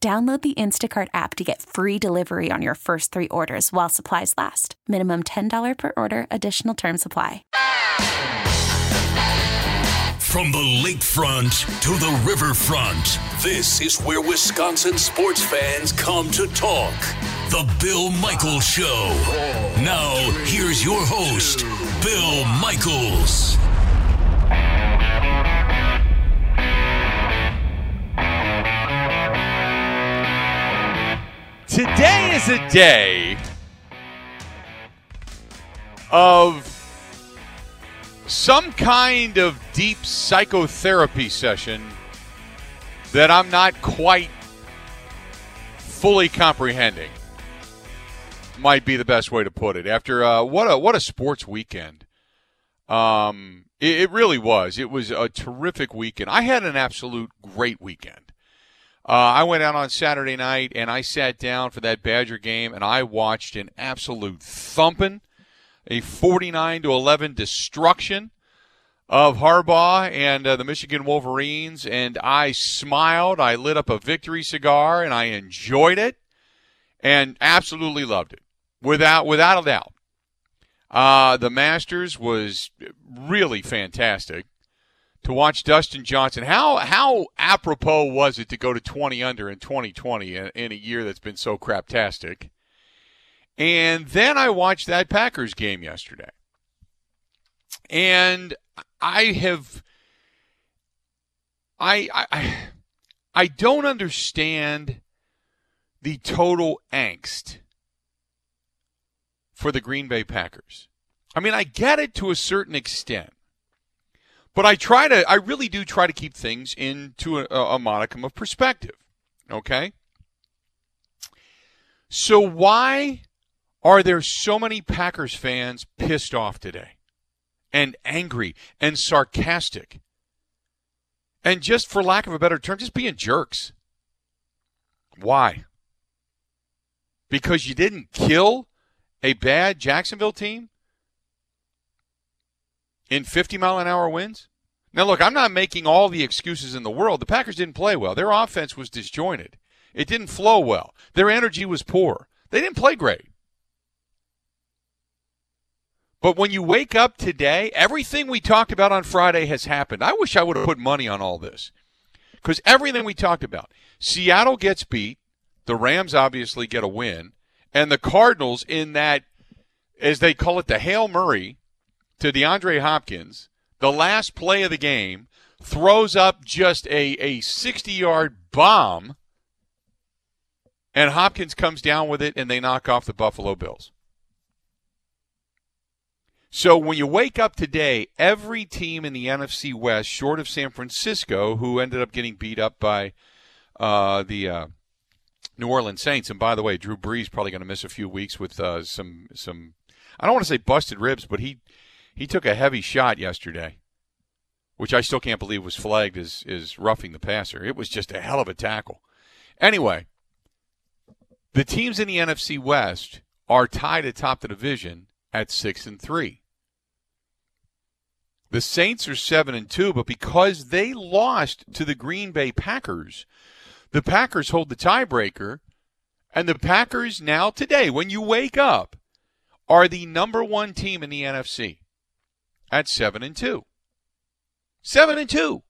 Download the Instacart app to get free delivery on your first three orders while supplies last. Minimum $10 per order, additional term supply. From the lakefront to the riverfront, this is where Wisconsin sports fans come to talk. The Bill Michaels Show. Now, here's your host, Bill Michaels. Today is a day of some kind of deep psychotherapy session that I'm not quite fully comprehending. Might be the best way to put it. After uh, what a what a sports weekend, um, it, it really was. It was a terrific weekend. I had an absolute great weekend. Uh, I went out on Saturday night and I sat down for that Badger game and I watched an absolute thumping, a 49 to 11 destruction of Harbaugh and uh, the Michigan Wolverines. And I smiled. I lit up a victory cigar and I enjoyed it and absolutely loved it without without a doubt. Uh, the Masters was really fantastic to watch Dustin Johnson. How how apropos was it to go to 20 under in 2020 in, in a year that's been so craptastic? And then I watched that Packers game yesterday. And I have I I I don't understand the total angst for the Green Bay Packers. I mean, I get it to a certain extent. But I try to, I really do try to keep things into a, a modicum of perspective. Okay? So why are there so many Packers fans pissed off today? And angry and sarcastic? And just for lack of a better term, just being jerks. Why? Because you didn't kill a bad Jacksonville team? In 50 mile an hour winds? Now, look, I'm not making all the excuses in the world. The Packers didn't play well. Their offense was disjointed. It didn't flow well. Their energy was poor. They didn't play great. But when you wake up today, everything we talked about on Friday has happened. I wish I would have put money on all this. Because everything we talked about Seattle gets beat, the Rams obviously get a win, and the Cardinals, in that, as they call it, the Hail Murray, to DeAndre Hopkins, the last play of the game, throws up just a, a 60 yard bomb, and Hopkins comes down with it, and they knock off the Buffalo Bills. So when you wake up today, every team in the NFC West, short of San Francisco, who ended up getting beat up by uh, the uh, New Orleans Saints, and by the way, Drew Brees probably going to miss a few weeks with uh, some some. I don't want to say busted ribs, but he he took a heavy shot yesterday, which I still can't believe was flagged as, as roughing the passer. It was just a hell of a tackle. Anyway, The teams in the NFC West are tied atop the division at 6 and 3. The Saints are 7 and 2, but because they lost to the Green Bay Packers, the Packers hold the tiebreaker, and the Packers now today when you wake up are the number 1 team in the NFC at 7 and 2. 7 and 2.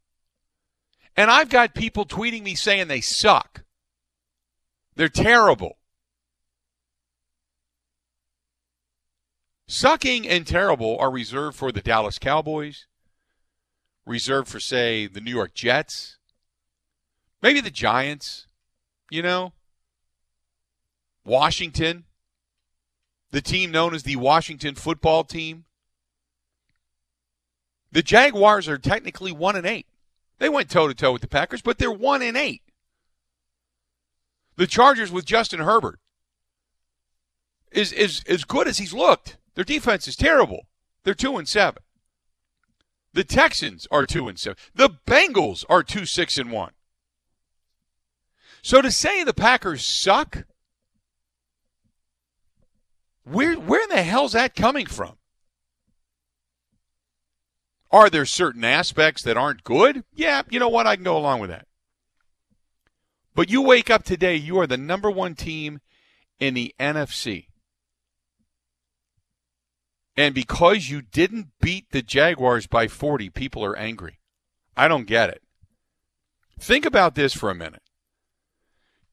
And I've got people tweeting me saying they suck. They're terrible. Sucking and terrible are reserved for the Dallas Cowboys, reserved for, say, the New York Jets, maybe the Giants, you know, Washington, the team known as the Washington football team. The Jaguars are technically 1 and 8. They went toe to toe with the Packers, but they're 1 and 8. The Chargers with Justin Herbert is is as good as he's looked. Their defense is terrible. They're 2 and 7. The Texans are 2 and 7. The Bengals are 2 6 and 1. So to say the Packers suck where where in the hell's that coming from? Are there certain aspects that aren't good? Yeah, you know what? I can go along with that. But you wake up today, you are the number one team in the NFC. And because you didn't beat the Jaguars by 40, people are angry. I don't get it. Think about this for a minute.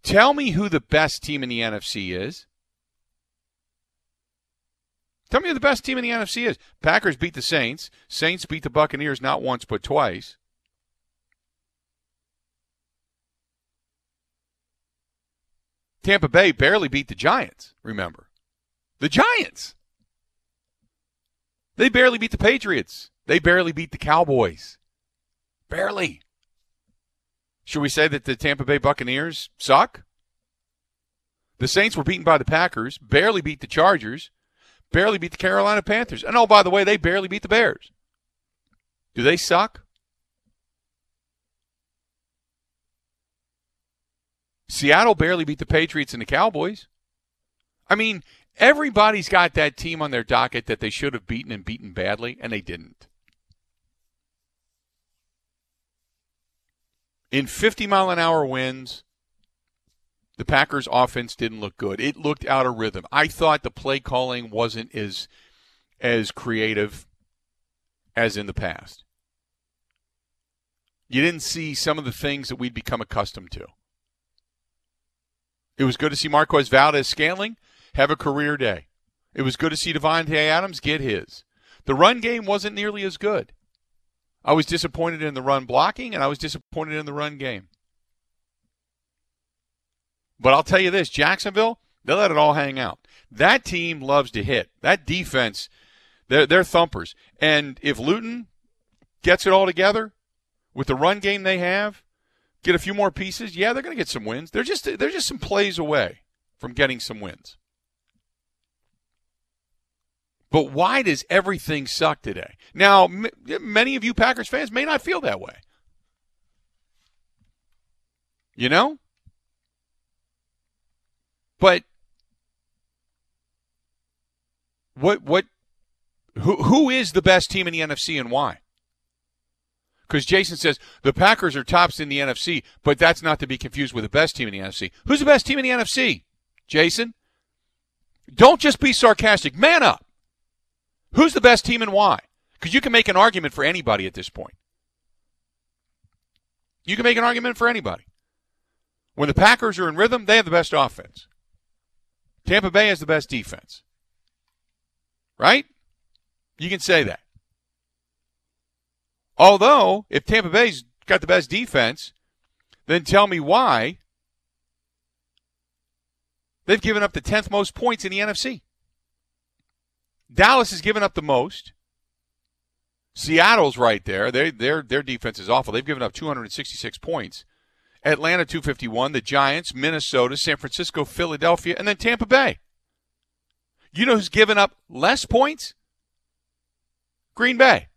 Tell me who the best team in the NFC is. Tell me who the best team in the NFC is. Packers beat the Saints. Saints beat the Buccaneers not once but twice. Tampa Bay barely beat the Giants, remember. The Giants. They barely beat the Patriots. They barely beat the Cowboys. Barely. Should we say that the Tampa Bay Buccaneers suck? The Saints were beaten by the Packers, barely beat the Chargers, barely beat the Carolina Panthers. And oh, by the way, they barely beat the Bears. Do they suck? Seattle barely beat the Patriots and the Cowboys. I mean, everybody's got that team on their docket that they should have beaten and beaten badly, and they didn't. In 50 mile an hour winds, the Packers offense didn't look good. It looked out of rhythm. I thought the play calling wasn't as as creative as in the past. You didn't see some of the things that we'd become accustomed to. It was good to see Marquez Valdes-Scantling have a career day. It was good to see Davante Adams get his. The run game wasn't nearly as good. I was disappointed in the run blocking, and I was disappointed in the run game. But I'll tell you this Jacksonville, they let it all hang out. That team loves to hit. That defense, they're, they're thumpers. And if Luton gets it all together with the run game they have, get a few more pieces, yeah, they're going to get some wins. They're just they're just some plays away from getting some wins. But why does everything suck today? Now, m- many of you Packers fans may not feel that way. You know? But what what who who is the best team in the NFC and why? Because Jason says the Packers are tops in the NFC, but that's not to be confused with the best team in the NFC. Who's the best team in the NFC? Jason? Don't just be sarcastic. Man up. Who's the best team and why? Because you can make an argument for anybody at this point. You can make an argument for anybody. When the Packers are in rhythm, they have the best offense. Tampa Bay has the best defense. Right? You can say that. Although, if Tampa Bay's got the best defense, then tell me why they've given up the 10th most points in the NFC. Dallas has given up the most. Seattle's right there. They, their, their defense is awful. They've given up 266 points. Atlanta 251, the Giants, Minnesota, San Francisco, Philadelphia, and then Tampa Bay. You know who's given up less points? Green Bay.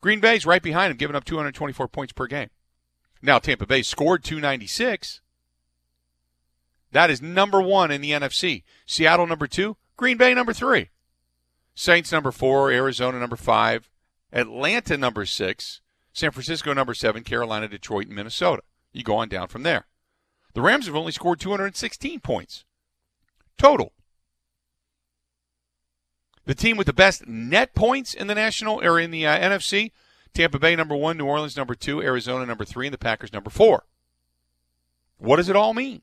Green Bay's right behind him, giving up 224 points per game. Now Tampa Bay scored 296. That is number one in the NFC. Seattle number two, Green Bay number three. Saints number four, Arizona number five, Atlanta number six, San Francisco number seven, Carolina, Detroit, and Minnesota. You go on down from there. The Rams have only scored 216 points total. The team with the best net points in the national or in the uh, NFC, Tampa Bay number one, New Orleans number two, Arizona number three, and the Packers number four. What does it all mean?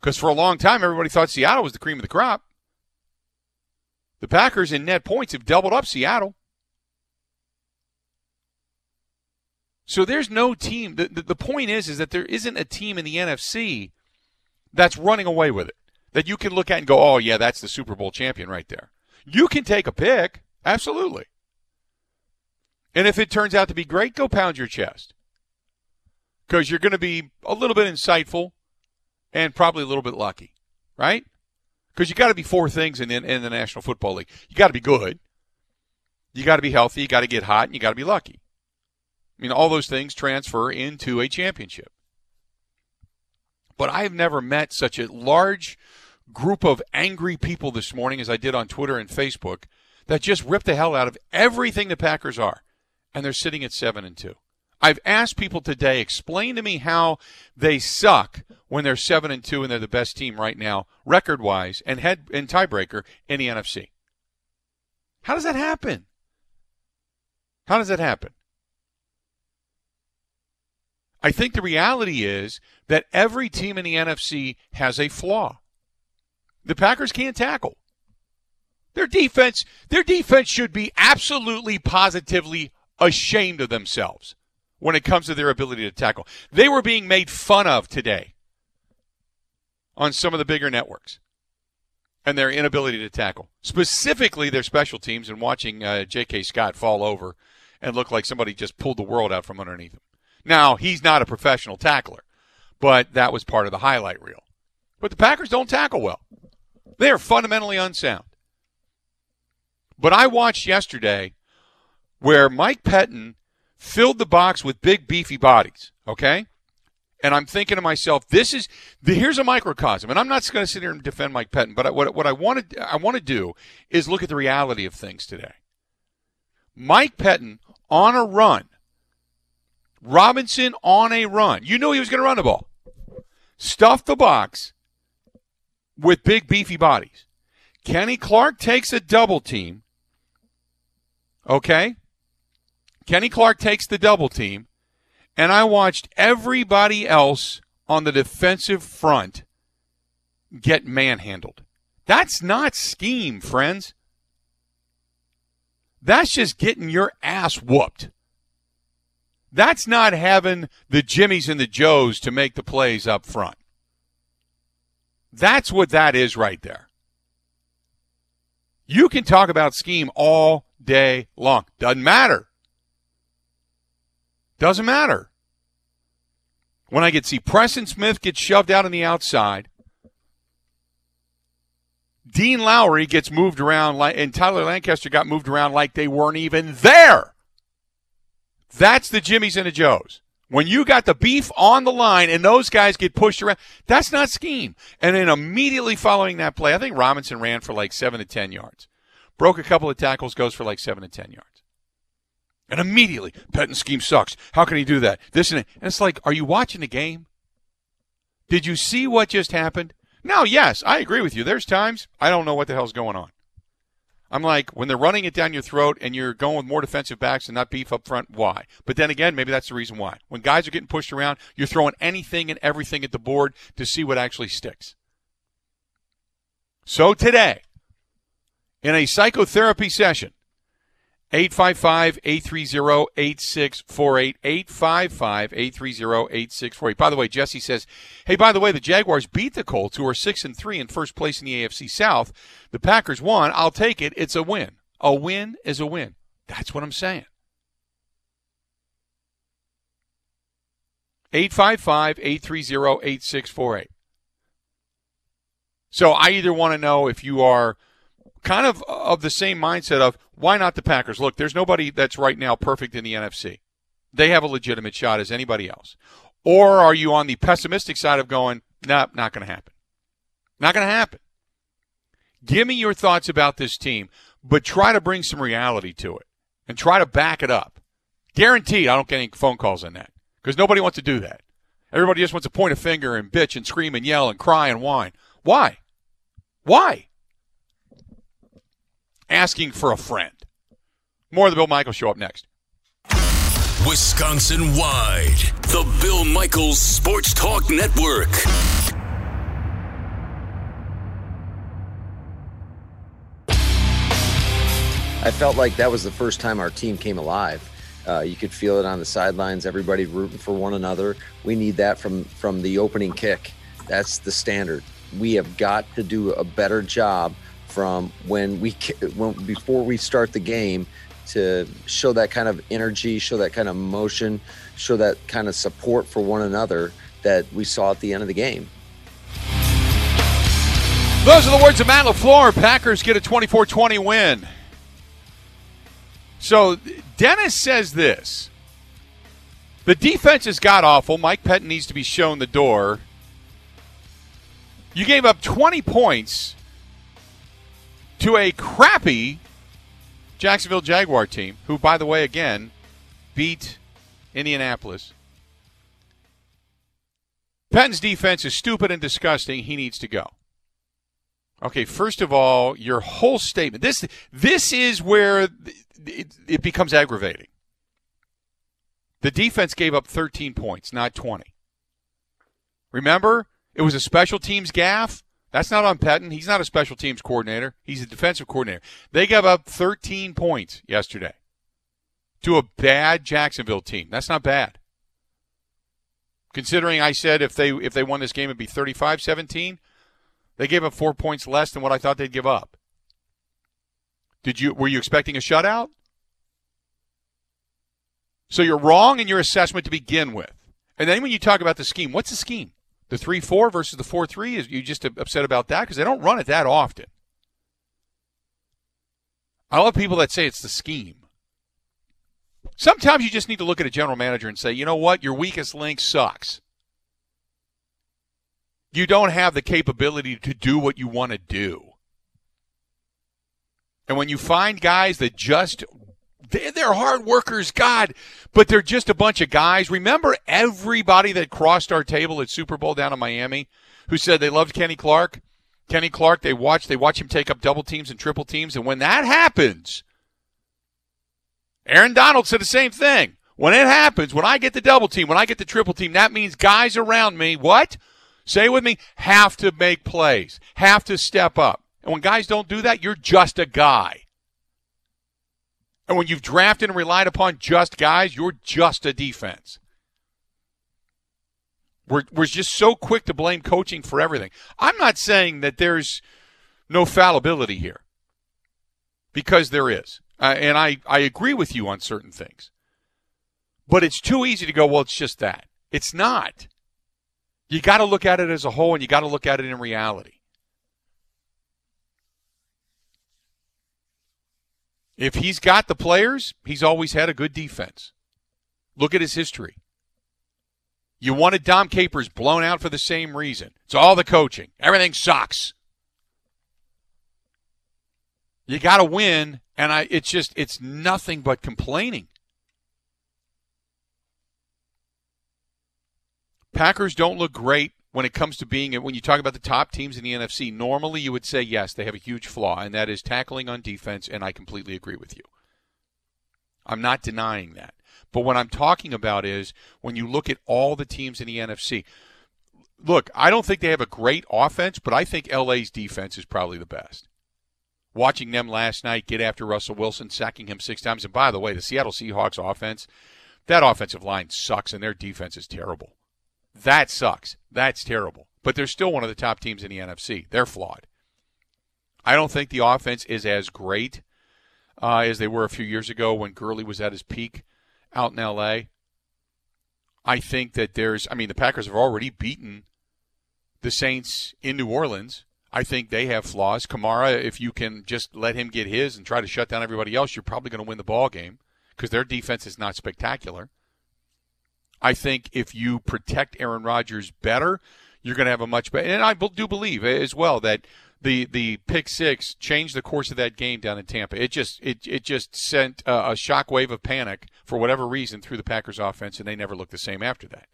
Because for a long time, everybody thought Seattle was the cream of the crop. The Packers in net points have doubled up Seattle. So there's no team. The, the, the, point is, is that there isn't a team in the NFC that's running away with it that you can look at and go, oh, yeah, that's the Super Bowl champion right there. You can take a pick. Absolutely. And if it turns out to be great, go pound your chest. Because you're going to be a little bit insightful and probably a little bit lucky, right? Because you got to be four things in, in, in the National Football League. You got to be good. You got to be healthy. You got to get hot, and you got to be lucky. I mean, all those things transfer into a championship. But I have never met such a large group of angry people this morning as I did on Twitter and Facebook that just rip the hell out of everything the Packers are. And they're sitting at 7 and 2. I've asked people today, explain to me how they suck when they're 7 and 2 and they're the best team right now, record wise, and head and tiebreaker in the NFC. How does that happen? How does that happen? I think the reality is that every team in the NFC has a flaw. The Packers can't tackle. Their defense, their defense should be absolutely positively ashamed of themselves when it comes to their ability to tackle. They were being made fun of today on some of the bigger networks and their inability to tackle, specifically their special teams and watching uh, J.K. Scott fall over and look like somebody just pulled the world out from underneath him. Now, he's not a professional tackler, but that was part of the highlight reel. But the Packers don't tackle well. They are fundamentally unsound. But I watched yesterday where Mike Pettine filled the box with big, beefy bodies, okay? And I'm thinking to myself, this is the, here's a microcosm, and I'm not going to sit here and defend Mike Pettine, but what, what I want to I want to do is look at the reality of things today. Mike Pettine on a run Robinson on a run. You knew he was going to run the ball. Stuff the box with big, beefy bodies. Kenny Clark takes a double team. Okay? Kenny Clark takes the double team, and I watched everybody else on the defensive front get manhandled. That's not scheme, friends. That's just getting your ass whooped. That's not having the Jimmies and the Joes to make the plays up front. That's what that is right there. You can talk about scheme all day long. Doesn't matter. Doesn't matter. When I get see Preston Smith get shoved out on the outside, Dean Lowry gets moved around, like, and Tyler Lancaster got moved around like they weren't even there. That's the Jimmys and the Joes. When you got the beef on the line and those guys get pushed around, that's not scheme. And then immediately following that play, I think Robinson ran for like seven to 10 yards. Broke a couple of tackles, goes for like seven to 10 yards. And immediately, Pettine scheme sucks. How can he do that? This and, and it's like, are you watching the game? Did you see what just happened? Now, yes, I agree with you. There's times I don't know what the hell's going on. I'm like, when they're running it down your throat and you're going with more defensive backs and not beef up front, why? But then again, maybe that's the reason why. When guys are getting pushed around, you're throwing anything and everything at the board to see what actually sticks. So today, in a psychotherapy session, 855 830 8648. 855 830 8648. By the way, Jesse says, hey, by the way, the Jaguars beat the Colts, who are 6 and 3 in first place in the AFC South. The Packers won. I'll take it. It's a win. A win is a win. That's what I'm saying. 855 830 8648. So I either want to know if you are kind of of the same mindset of why not the Packers? Look, there's nobody that's right now perfect in the NFC. They have a legitimate shot as anybody else. Or are you on the pessimistic side of going, nope, not going to happen? Not going to happen. Give me your thoughts about this team, but try to bring some reality to it and try to back it up. Guaranteed, I don't get any phone calls on that because nobody wants to do that. Everybody just wants to point a finger and bitch and scream and yell and cry and whine. Why? Why? Asking for a friend. More of the Bill Michaels show up next. Wisconsin wide, the Bill Michaels Sports Talk Network. I felt like that was the first time our team came alive. Uh, you could feel it on the sidelines. Everybody rooting for one another. We need that from from the opening kick. That's the standard. We have got to do a better job from when we when before we start the game to show that kind of energy, show that kind of emotion, show that kind of support for one another that we saw at the end of the game. Those are the words of Matt LaFleur. Packers get a 24 20 win. So Dennis says this The defense has got awful. Mike Pettine needs to be shown the door. You gave up 20 points to a crappy Jacksonville Jaguar team, who, by the way, again, beat Indianapolis. Penn's defense is stupid and disgusting. He needs to go. Okay, first of all, your whole statement. This this is where it, it becomes aggravating. The defense gave up 13 points, not 20. Remember, it was a special teams gaff. That's not on Pettine. He's not a special teams coordinator. He's a defensive coordinator. They gave up 13 points yesterday to a bad Jacksonville team. That's not bad. Considering I said if they if they won this game it'd be 35-17, they gave up 4 points less than what I thought they'd give up. Did you were you expecting a shutout? So you're wrong in your assessment to begin with. And then when you talk about the scheme, what's the scheme? The 3 4 versus the 4 3? Is you just upset about that? Because they don't run it that often. I love people that say it's the scheme. Sometimes you just need to look at a general manager and say, you know what? Your weakest link sucks. You don't have the capability to do what you want to do. And when you find guys that just they're hard workers, God, but they're just a bunch of guys. Remember everybody that crossed our table at Super Bowl down in Miami who said they loved Kenny Clark? Kenny Clark, they watch they watch him take up double teams and triple teams, and when that happens, Aaron Donald said the same thing. When it happens, when I get the double team, when I get the triple team, that means guys around me, what? Say with me, have to make plays, have to step up. And when guys don't do that, you're just a guy. And when you've drafted and relied upon just guys, you're just a defense. We're, we're just so quick to blame coaching for everything. I'm not saying that there's no fallibility here, because there is. Uh, and I, I agree with you on certain things. But it's too easy to go, well, it's just that. It's not. You got to look at it as a whole, and you got to look at it in reality. If he's got the players, he's always had a good defense. Look at his history. You wanted Dom Capers blown out for the same reason. It's all the coaching. Everything sucks. You got to win, and I it's just it's nothing but complaining. Packers don't look great when it comes to being when you talk about the top teams in the NFC, normally you would say yes, they have a huge flaw, and that is tackling on defense, and I completely agree with you. I'm not denying that. But what I'm talking about is when you look at all the teams in the NFC, look, I don't think they have a great offense, but I think LA's defense is probably the best. Watching them last night get after Russell Wilson, sacking him six times. And by the way, the Seattle Seahawks offense, that offensive line sucks, and their defense is terrible. That sucks. That's terrible. But they're still one of the top teams in the NFC. They're flawed. I don't think the offense is as great uh, as they were a few years ago when Gurley was at his peak out in L.A. I think that there's, I mean, the Packers have already beaten the Saints in New Orleans. I think they have flaws. Kamara, if you can just let him get his and try to shut down everybody else, you're probably going to win the ball game because their defense is not spectacular. I think if you protect Aaron Rodgers better, you're going to have a much better. And I do believe as well that the the pick six changed the course of that game down in Tampa. It just it it just sent a, a shockwave of panic for whatever reason through the Packers offense, and they never looked the same after that.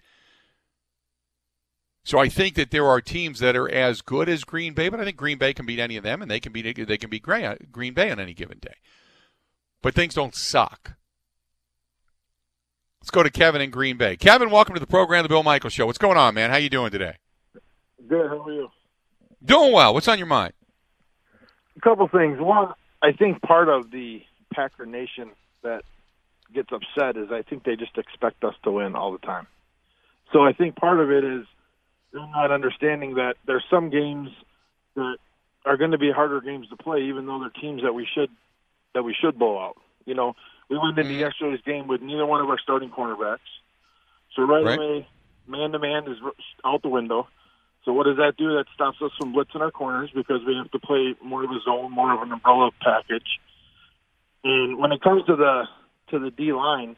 So I think that there are teams that are as good as Green Bay, but I think Green Bay can beat any of them, and they can beat they can beat uh, Green Bay on any given day. But things don't suck. Let's go to Kevin in Green Bay. Kevin, welcome to the program, the Bill Michael Show. What's going on, man? How you doing today? Good. How are you? Doing well. What's on your mind? A couple things. One, I think part of the Packer Nation that gets upset is I think they just expect us to win all the time. So I think part of it is they're not understanding that there's some games that are going to be harder games to play, even though they're teams that we should that we should blow out. You know, we went into mm-hmm. yesterday's game with neither one of our starting cornerbacks, so right, right. away, man to man is out the window. So what does that do? That stops us from blitzing our corners because we have to play more of a zone, more of an umbrella package. And when it comes to the to the D line,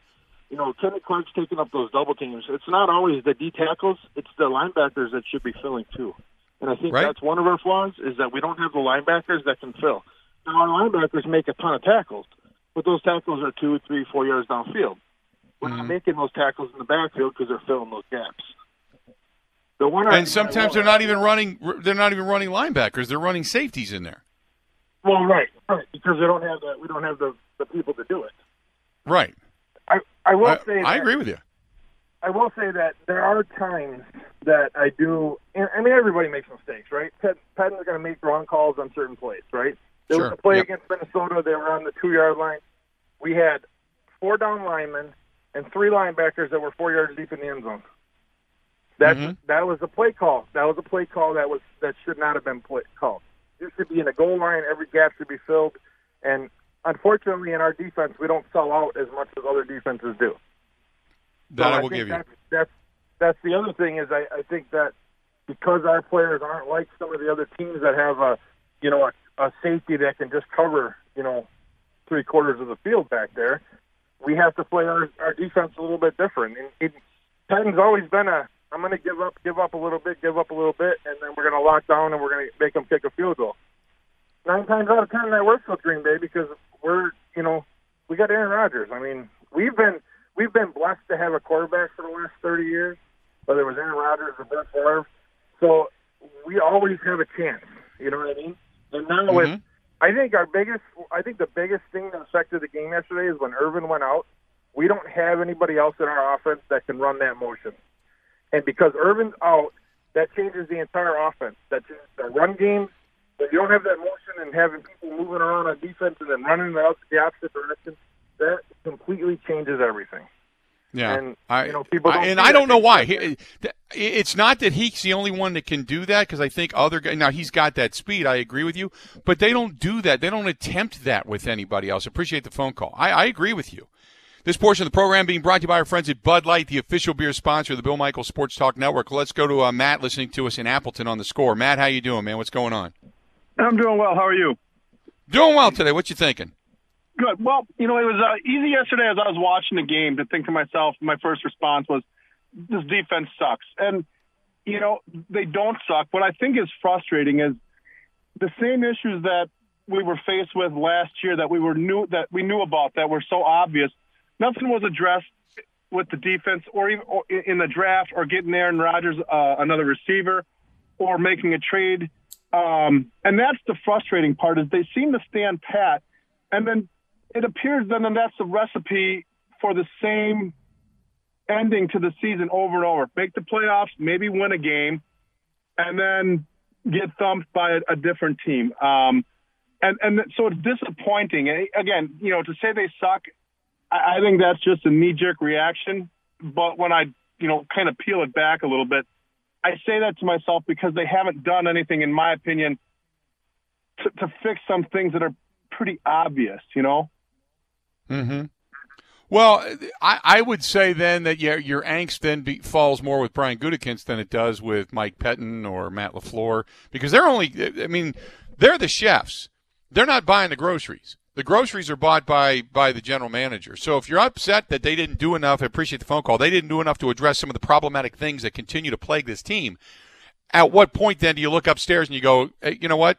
you know, Kenny Clark's taking up those double teams. It's not always the D tackles; it's the linebackers that should be filling too. And I think right. that's one of our flaws is that we don't have the linebackers that can fill. Now our linebackers make a ton of tackles, but those tackles are two, three, four yards downfield. We're mm-hmm. not making those tackles in the backfield because they're filling those gaps. The one and sometimes they're not even running. They're not even running linebackers. They're running safeties in there. Well, right, right, because they don't have the we don't have the, the people to do it. Right. I I will I, say I agree with you. I will say that there are times that I do. I mean, everybody makes mistakes, right? Pettine's going to make wrong calls on certain plays, right? There sure. was a play yep. against Minnesota. They were on the two yard line. We had four down linemen and three linebackers that were four yards deep in the end zone. That mm-hmm. that was a play call. That was a play call that was that should not have been play, called. You should be in a goal line. Every gap should be filled. And unfortunately, in our defense, we don't sell out as much as other defenses do. That so I will give that's, you. That's that's the other thing is I, I think that because our players aren't like some of the other teams that have a you know a, a safety that can just cover you know three quarters of the field back there, we have to play our, our defense a little bit different. And it, Titans always been a I'm going to give up, give up a little bit, give up a little bit, and then we're going to lock down and we're going to make them kick a field goal. Nine times out of ten, that works with Green Bay because we're, you know, we got Aaron Rodgers. I mean, we've been we've been blessed to have a quarterback for the last 30 years, whether it was Aaron Rodgers or Brett Favre. So we always have a chance. You know what I mean? And now mm-hmm. with, I think our biggest, I think the biggest thing that affected the game yesterday is when Irvin went out. We don't have anybody else in our offense that can run that motion. And because Irvin's out, that changes the entire offense. That changes the run game. If you don't have that motion and having people moving around on defense and then running the, the opposite direction, that completely changes everything. Yeah, and I, you know, people I, and I don't know why. He, it's not that he's the only one that can do that because I think other guys. Now he's got that speed. I agree with you, but they don't do that. They don't attempt that with anybody else. Appreciate the phone call. I, I agree with you. This portion of the program being brought to you by our friends at Bud Light, the official beer sponsor of the Bill Michaels Sports Talk Network. Let's go to uh, Matt listening to us in Appleton on the score. Matt, how you doing, man? What's going on? I'm doing well. How are you? Doing well today. What you thinking? Good. Well, you know, it was uh, easy yesterday as I was watching the game to think to myself. My first response was, "This defense sucks," and you know they don't suck. What I think is frustrating is the same issues that we were faced with last year that we were knew that we knew about that were so obvious nothing was addressed with the defense or even or in the draft or getting Aaron Rodgers uh, another receiver or making a trade. Um, and that's the frustrating part is they seem to stand pat, and then it appears then that that's the recipe for the same ending to the season over and over. Make the playoffs, maybe win a game, and then get thumped by a, a different team. Um, and and so it's disappointing. Again, you know, to say they suck I, I think that's just a knee jerk reaction. But when I, you know, kind of peel it back a little bit, I say that to myself because they haven't done anything, in my opinion, to, to fix some things that are pretty obvious, you know? Hmm Well, I, I would say then that your your angst then be, falls more with Brian Gutekunst than it does with Mike Pettine or Matt LaFleur because they're only, I mean, they're the chefs. They're not buying the groceries. The groceries are bought by by the general manager. So if you're upset that they didn't do enough, I appreciate the phone call. They didn't do enough to address some of the problematic things that continue to plague this team. At what point then do you look upstairs and you go, hey, you know what?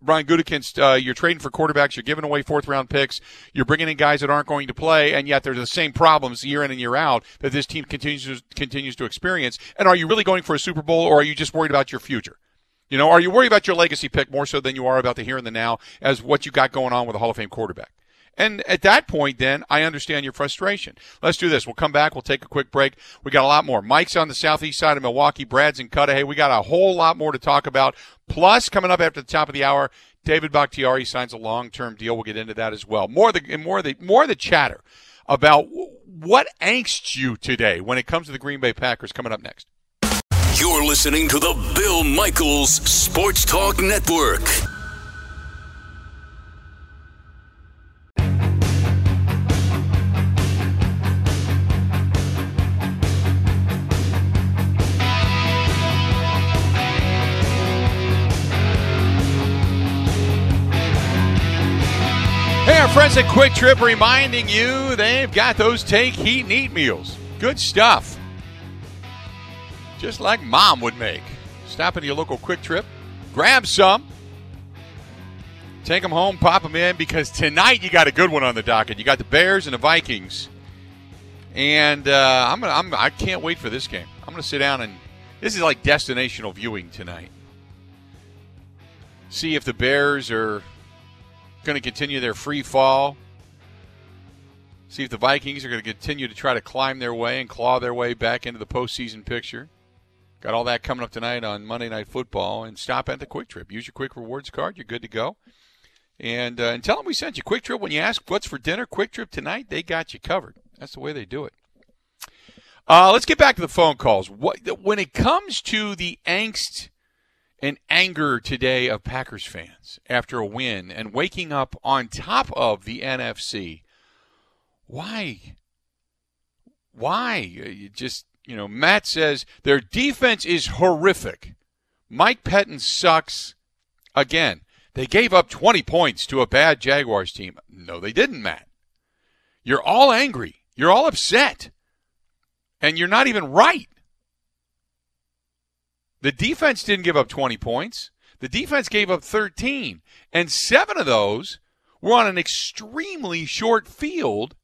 Brian Gutekunst, uh, you're trading for quarterbacks, you're giving away fourth round picks, you're bringing in guys that aren't going to play, and yet there's the same problems year in and year out that this team continues to, continues to experience. And are you really going for a Super Bowl, or are you just worried about your future? You know, are you worried about your legacy pick more so than you are about the here and the now as what you got going on with a Hall of Fame quarterback? And at that point, then I understand your frustration. Let's do this. We'll come back. We'll take a quick break. We got a lot more. Mike's on the southeast side of Milwaukee. Brad's in Cudahy. We got a whole lot more to talk about. Plus, coming up after the top of the hour, David Bakhtiari signs a long-term deal. We'll get into that as well. More the more the more the chatter about what angsts you today when it comes to the Green Bay Packers. Coming up next. You're listening to the Bill Michaels Sports Talk Network. Hey, our friends at Kwik Trip reminding you they've got those take, heat, and eat meals. Good stuff. Just like mom would make. Stop at your local Kwik Trip, grab some, take them home, pop them in, because tonight you got a good one on the docket. You got the Bears and the Vikings. And uh, I'm, gonna, I'm I can't wait for this game. I'm going to sit down and this is like destinational viewing tonight. See if the Bears are going to continue their free fall. See if the Vikings are going to continue to try to climb their way and claw their way back into the postseason picture. Got all that coming up tonight on Monday Night Football. And stop at the Kwik Trip. Use your Kwik Rewards card. You're good to go. And, uh, and tell them we sent you Kwik Trip. When you ask what's for dinner, Kwik Trip tonight, they got you covered. That's the way they do it. Uh, let's get back to the phone calls. What, when it comes to the angst and anger today of Packers fans after a win and waking up on top of the NFC. Why? Why? Uh, you just, you know, Matt says their defense is horrific. Mike Pettine sucks. Again, they gave up 20 points to a bad Jaguars team. No, they didn't, Matt. You're all angry. You're all upset. And you're not even right. The defense didn't give up 20 points. The defense gave up 13. And seven of those were on an extremely short field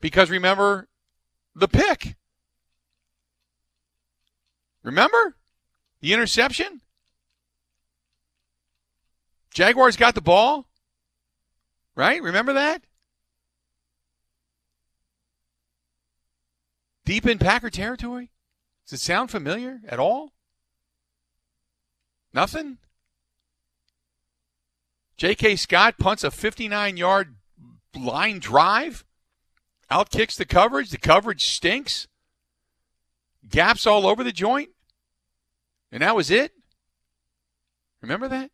because remember the pick. Remember the interception? Jaguars got the ball. Right? Remember that? Deep in Packer territory? Does it sound familiar at all? Nothing? J.K. Scott punts a 59 yard line drive, outkicks the coverage. The coverage stinks, gaps all over the joint, and that was it. Remember that?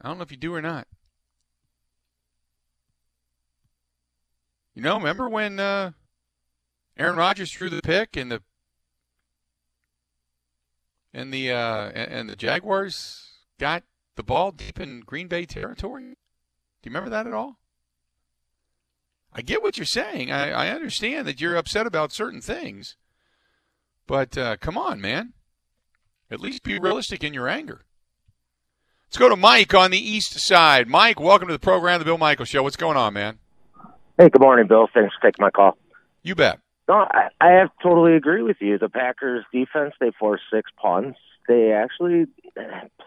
I don't know if you do or not. You know, remember when uh, Aaron Rodgers threw the pick and the and the uh, and the Jaguars got the ball deep in Green Bay territory. Do you remember that at all? I get what you're saying. I, I understand that you're upset about certain things, but uh, come on, man. At least be realistic in your anger. Let's go to Mike on the east side. Mike, welcome to the program, the Bill Michael Show. What's going on, man? Hey, good morning, Bill. Thanks for taking my call. You bet. No, I, I have totally agree with you. The Packers defense, they forced six punts. They actually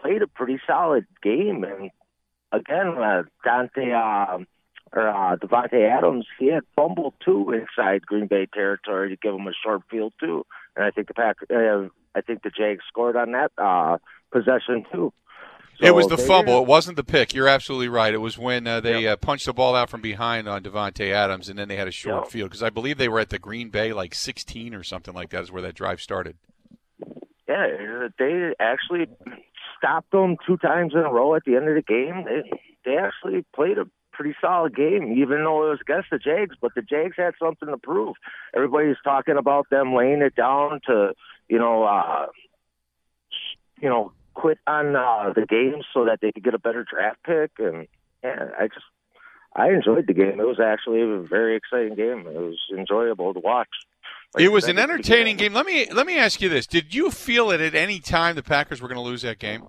played a pretty solid game. And again, uh, Dante uh, or uh, Davante Adams, he had fumbled too inside Green Bay territory to give him a short field too. And I think the Pack, uh, I think the Jags scored on that uh, possession too. So it was the fumble. It wasn't the pick. You're absolutely right. It was when uh, they yep. uh, punched the ball out from behind on Davante Adams, and then they had a short yep. field because I believe they were at the Green Bay like 16 or something like that is where that drive started. Yeah, they actually stopped them two times in a row at the end of the game. They they actually played a pretty solid game, even though it was against the Jags. But the Jags had something to prove. Everybody's talking about them laying it down to you know uh, you know quit on uh, the game so that they could get a better draft pick. And yeah, I just I enjoyed the game. It was actually a very exciting game. It was enjoyable to watch. Like it was an entertaining game. Let me let me ask you this: Did you feel it at any time the Packers were going to lose that game?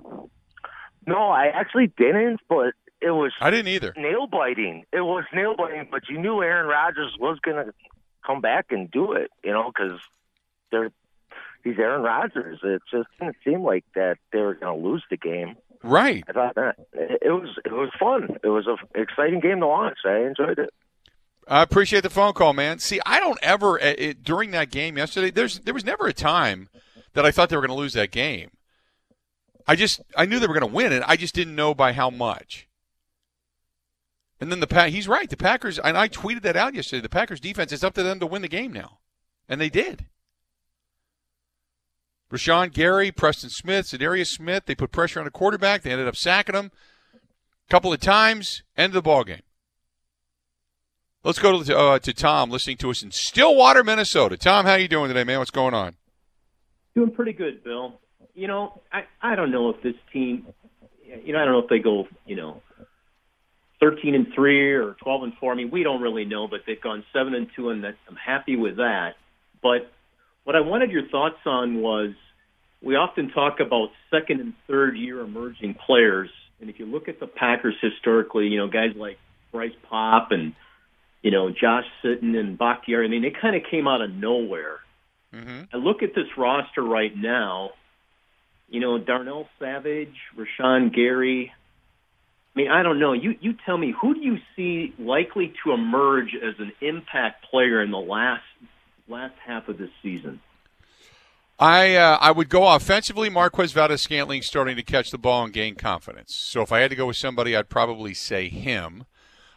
No, I actually didn't. But it was. I didn't either. Nail biting. It was nail biting, but you knew Aaron Rodgers was going to come back and do it. You know, because they're he's Aaron Rodgers. It just didn't seem like that they were going to lose the game. Right. I thought that it was it was fun. It was an exciting game to watch. I enjoyed it. I appreciate the phone call, man. See, I don't ever it, during that game yesterday. There's there was never a time that I thought they were going to lose that game. I just I knew they were going to win it. I just didn't know by how much. And then the pack he's right. The Packers and I tweeted that out yesterday. The Packers defense is up to them to win the game now, and they did. Rashan Gary, Preston Smith, Za'Darius Smith. They put pressure on the quarterback. They ended up sacking him a couple of times. End of the ball game. Let's go to, uh, to Tom, listening to us in Stillwater, Minnesota. Tom, how are you doing today, man? What's going on? Doing pretty good, Bill. You know, I I don't know if this team, you know, I don't know if they go, you know, thirteen and three or twelve and four. I mean, we don't really know, but they've gone seven and two, and that, I'm happy with that. But what I wanted your thoughts on was we often talk about second and third year emerging players, and if you look at the Packers historically, you know, guys like Bryce Paup and you know Josh Sitton and Bakhtiari, I mean, they kind of came out of nowhere. Mm-hmm. I look at this roster right now. You know, Darnell Savage, Rashan Gary. I mean, I don't know. You you tell me who do you see likely to emerge as an impact player in the last last half of this season? I uh, I would go offensively. Marquez Valdes-Scantling starting to catch the ball and gain confidence. So if I had to go with somebody, I'd probably say him.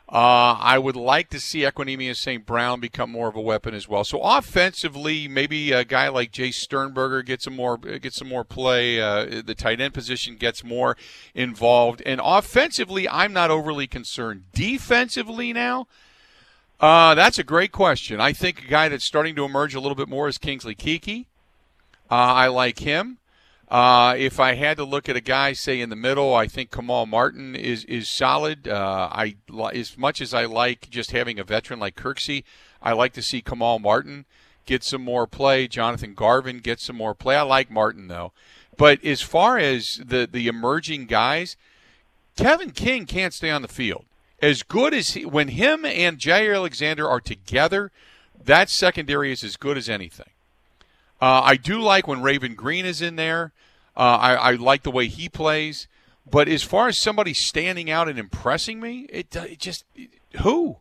Uh, I would like to see Equanimeous St. Brown become more of a weapon as well. So offensively, maybe a guy like Jace Sternberger gets some more gets some more play. Uh, the tight end position gets more involved. And offensively, I'm not overly concerned. Defensively now. Uh, that's a great question. I think a guy that's starting to emerge a little bit more is Kingsley Keke. Uh, I like him. Uh, if I had to look at a guy, say in the middle, I think Kamal Martin is is solid. Uh, I as much as I like just having a veteran like Kirksey, I like to see Kamal Martin get some more play. Jonathan Garvin get some more play. I like Martin though, but as far as the the emerging guys, Kevin King can't stay on the field. As good as he, when him and Jaire Alexander are together, that secondary is as good as anything. Uh, I do like when Raven Greene is in there. Uh, I, I, like the way he plays. But as far as somebody standing out and impressing me, it, it just who?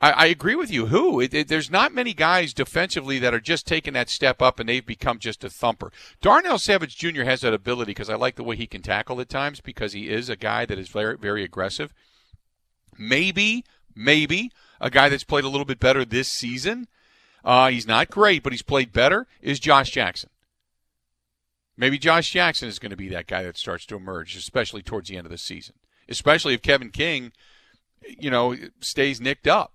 I, I, agree with you. Who? It, there's not many guys defensively that are just taking that step up and they've become just a thumper. Darnell Savage Jr. has that ability because I like the way he can tackle at times because he is a guy that is very very aggressive. Maybe, maybe a guy that's played a little bit better this season uh, he's not great, but he's played better. Is Josh Jackson? Maybe Josh Jackson is going to be that guy that starts to emerge, especially towards the end of the season. Especially if Kevin King, you know, stays nicked up.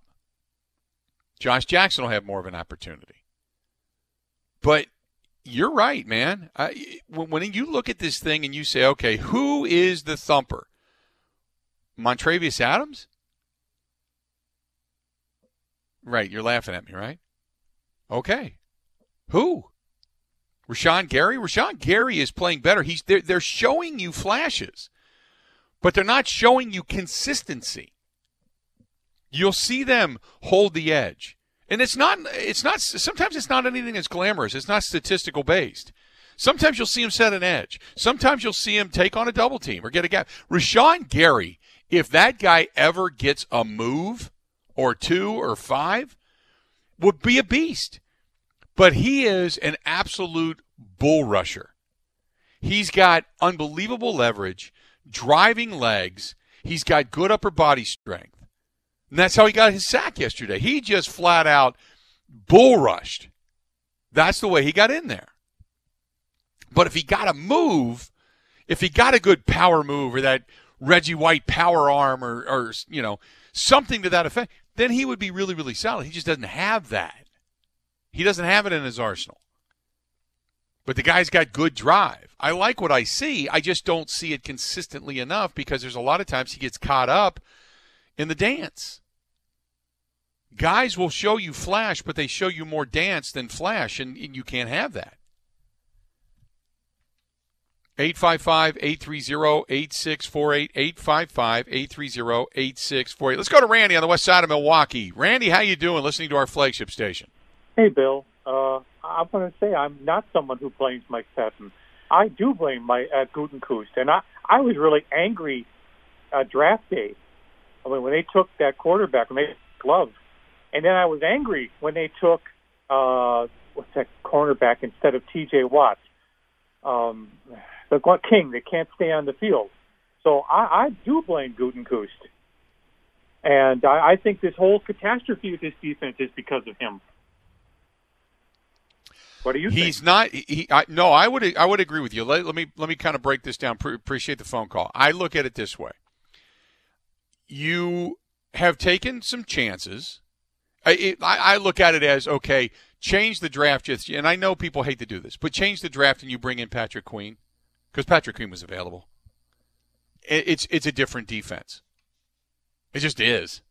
Josh Jackson will have more of an opportunity. But you're right, man. I, when you look at this thing and you say, okay, who is the thumper? Montravius Adams? Right, you're laughing at me, right? Okay. Who? Rashan Gary? Rashan Gary is playing better. He's they're, they're showing you flashes, but they're not showing you consistency. You'll see them hold the edge. And it's not it's not sometimes it's not anything that's glamorous. It's not statistical based. Sometimes you'll see him set an edge. Sometimes you'll see him take on a double team or get a gap. Rashan Gary, if that guy ever gets a move or two or five, would be a beast. But he is an absolute bull rusher. He's got unbelievable leverage, driving legs. He's got good upper body strength. And that's how he got his sack yesterday. He just flat out bull rushed. That's the way he got in there. But if he got a move, if he got a good power move or that Reggie White power arm or, or you know, something to that effect, then he would be really, really solid. He just doesn't have that. He doesn't have it in his arsenal. But the guy's got good drive. I like what I see. I just don't see it consistently enough because there's a lot of times he gets caught up in the dance. Guys will show you flash, but they show you more dance than flash, and, and you can't have that. 855 830 8648. 855 830 8648. Let's go to Randy on the west side of Milwaukee. Randy, how you doing listening to our flagship station? Hey, Bill. Uh, I'm going to say I'm not someone who blames Mike Pettine. I do blame my uh, Gutekunst, and I I was really angry uh, draft day. I mean, when they took that quarterback, when they gloves, and then I was angry when they took uh, what's that cornerback instead of T.J. Watt, um, the King. They can't stay on the field, so I, I do blame Gutekunst, and I, I think this whole catastrophe with this defense is because of him. What do you think? He's not. He, I, no, I would. I would agree with you. Let, let me let me kind of break this down. Pre- appreciate the phone call. I look at it this way. You have taken some chances. I, it, I look at it as okay. Change the draft, just and I know people hate to do this, but change the draft and you bring in Patrick Queen because Patrick Queen was available. It, it's it's a different defense. It just is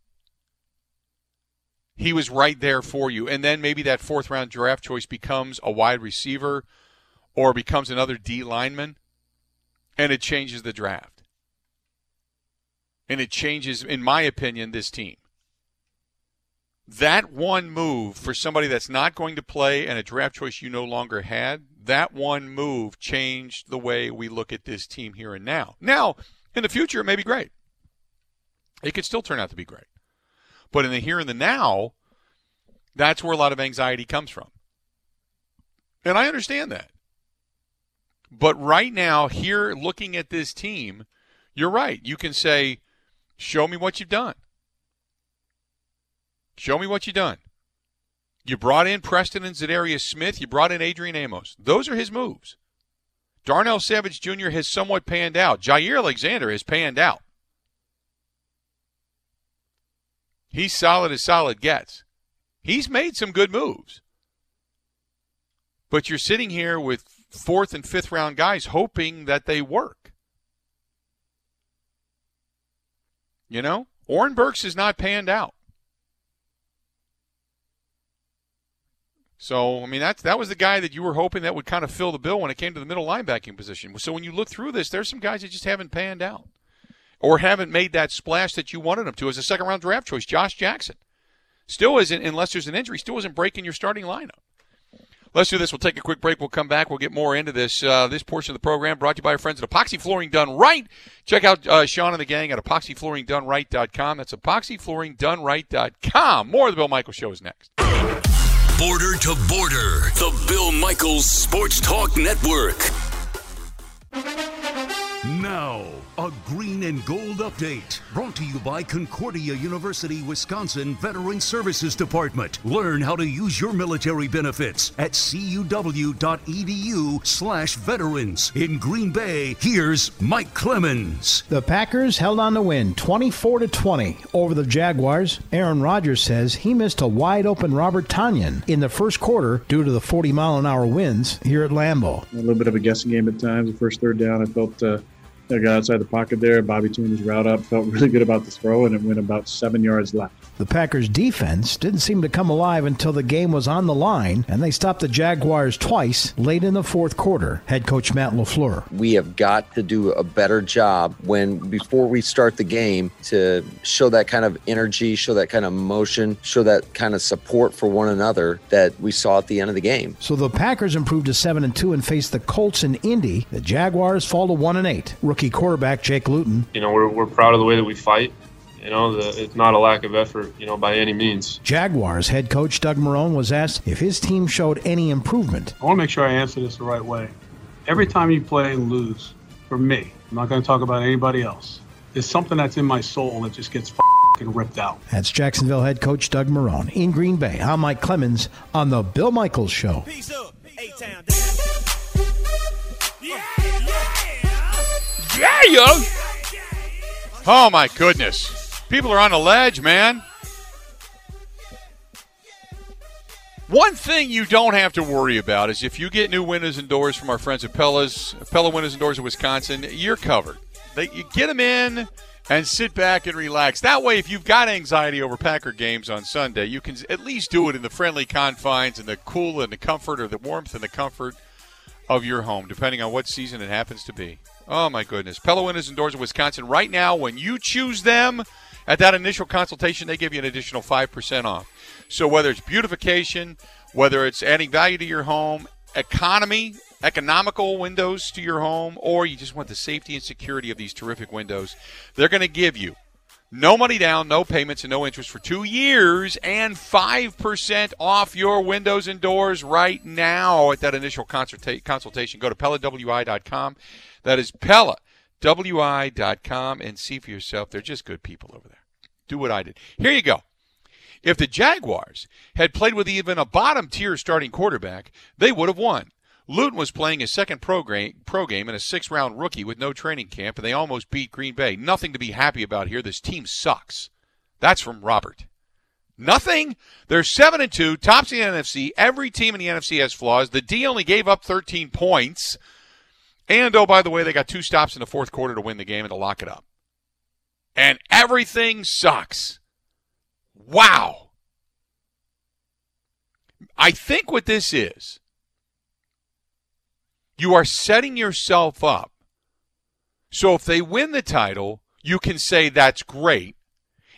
he was right there for you. And then maybe that fourth round draft choice becomes a wide receiver or becomes another D lineman, and it changes the draft. And it changes, in my opinion, this team. That one move for somebody that's not going to play and a draft choice you no longer had, that one move changed the way we look at this team here and now. Now, in the future, it may be great. It could still turn out to be great. But in the here and the now, that's where a lot of anxiety comes from. And I understand that. But right now, here looking at this team, you're right. You can say, show me what you've done. Show me what you've done. You brought in Preston and Za'Darius Smith. You brought in Adrian Amos. Those are his moves. Darnell Savage Jr. has somewhat panned out. Jaire Alexander has panned out. He's solid as solid gets. He's made some good moves. But you're sitting here with fourth and fifth round guys hoping that they work. You know? Oren Burks is not panned out. So, I mean, that's, that was the guy that you were hoping that would kind of fill the bill when it came to the middle linebacking position. So when you look through this, there's some guys that just haven't panned out or haven't made that splash that you wanted them to as a second round draft choice. Josh Jackson still isn't, unless there's an injury, still isn't breaking your starting lineup. Let's do this. We'll take a quick break. We'll come back. We'll get more into this. Uh, this portion of the program brought to you by our friends at Epoxy Flooring Done Right. Check out uh, Sean and the gang at epoxyflooringdoneright.com. That's epoxyflooringdoneright.com. More of the Bill Michael Show is next. Border to border, the Bill Michaels Sports Talk Network. Now, a green and gold update brought to you by Concordia University, Wisconsin Veteran Services Department. Learn how to use your military benefits at cuw.edu slash veterans. In Green Bay, here's Mike Clemens. The Packers held on to win 24 to 20 over the Jaguars. Aaron Rodgers says he missed a wide open Robert Tonyan in the first quarter due to the 40 mile an hour winds here at Lambeau. A little bit of a guessing game at times. The first third down, I felt uh, I got outside the pocket there. Bobby tuned his route up, felt really good about the throw, and it went about seven yards left. The Packers' defense didn't seem to come alive until the game was on the line, and they stopped the Jaguars twice late in the fourth quarter. Head coach Matt LaFleur. We have got to do a better job when before we start the game to show that kind of energy, show that kind of motion, show that kind of support for one another that we saw at the end of the game. So the Packers improved to seven and two and faced the Colts in Indy. The Jaguars fall to one and eight. Rookie quarterback Jake Luton. You know, we're, we're proud of the way that we fight. You know, the, it's not a lack of effort, you know, by any means. Jaguars head coach Doug Marrone was asked if his team showed any improvement. I want to make sure I answer this the right way. Every time you play and lose, for me, I'm not going to talk about anybody else. There's something that's in my soul that just gets fucking ripped out. That's Jacksonville head coach Doug Marrone. In Green Bay, I'm Mike Clemens on The Bill Michaels Show. Peace up, A-Town. Yeah, yo. Oh my goodness. People are on the ledge, man. One thing you don't have to worry about is if you get new windows and doors from our friends at Pella's, Pella Windows and Doors of Wisconsin, you're covered. They, you get them in and sit back and relax. That way, if you've got anxiety over Packer games on Sunday, you can at least do it in the friendly confines and the cool and the comfort or the warmth and the comfort of your home, depending on what season it happens to be. Oh, my goodness. Pella Windows and Doors of Wisconsin, right now, when you choose them at that initial consultation, they give you an additional 5% off. So whether it's beautification, whether it's adding value to your home, economy, economical windows to your home, or you just want the safety and security of these terrific windows, they're going to give you no money down, no payments, and no interest for two years, and 5% off your windows and doors right now at that initial consulta- consultation. Go to PellaWI.com. That is PellaWI.com and see for yourself. They're just good people over there. Do what I did. Here you go. If the Jaguars had played with even a bottom tier starting quarterback, they would have won. Luton was playing his second pro, game, pro game in a six round rookie with no training camp, and they almost beat Green Bay. Nothing to be happy about here. This team sucks. That's from Robert. Nothing. They're seven and two, tops in the NFC. Every team in the NFC has flaws. The D only gave up 13 points. And oh, by the way, they got two stops in the fourth quarter to win the game and to lock it up. And everything sucks. Wow. I think what this is, you are setting yourself up. So if they win the title, you can say that's great.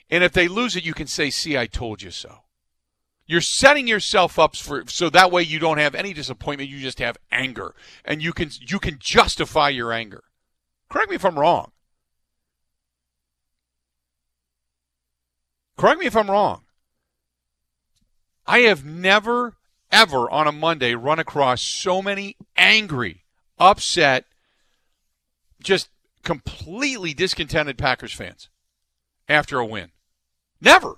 And if they lose it, you can say, see, I told you so. You're setting yourself up for so that way you don't have any disappointment, you just have anger. And you can you can justify your anger. Correct me if I'm wrong. Correct me if I'm wrong. I have never, ever on a Monday run across so many angry, upset, just completely discontented Packers fans after a win. Never.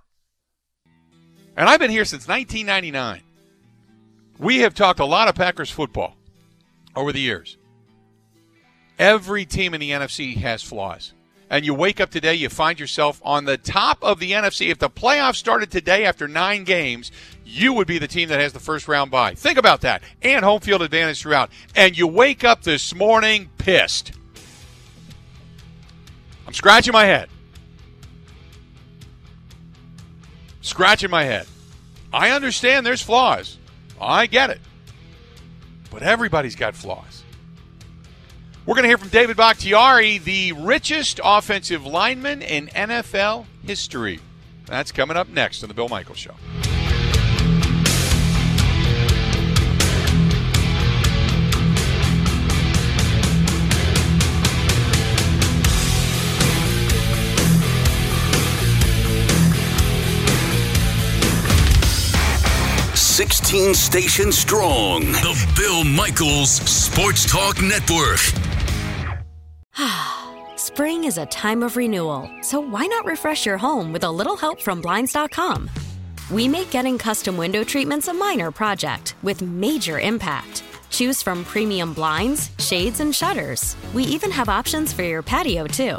And I've been here since 1999. We have talked a lot of Packers football over the years. Every team in the NFC has flaws and you wake up today, you find yourself on the top of the NFC. If the playoffs started today after nine games, you would be the team that has the first round bye. Think about that. And home field advantage throughout. And you wake up this morning pissed. I'm scratching my head. Scratching my head. I understand there's flaws. I get it. But everybody's got flaws. We're going to hear from David Bakhtiari, the richest offensive lineman in NFL history. That's coming up next on The Bill Michaels Show. 16 stations strong. The Bill Michaels Sports Talk Network. Spring is a time of renewal, so why not refresh your home with a little help from Blinds.com? We make getting custom window treatments a minor project with major impact. Choose from premium blinds, shades, and shutters. We even have options for your patio, too.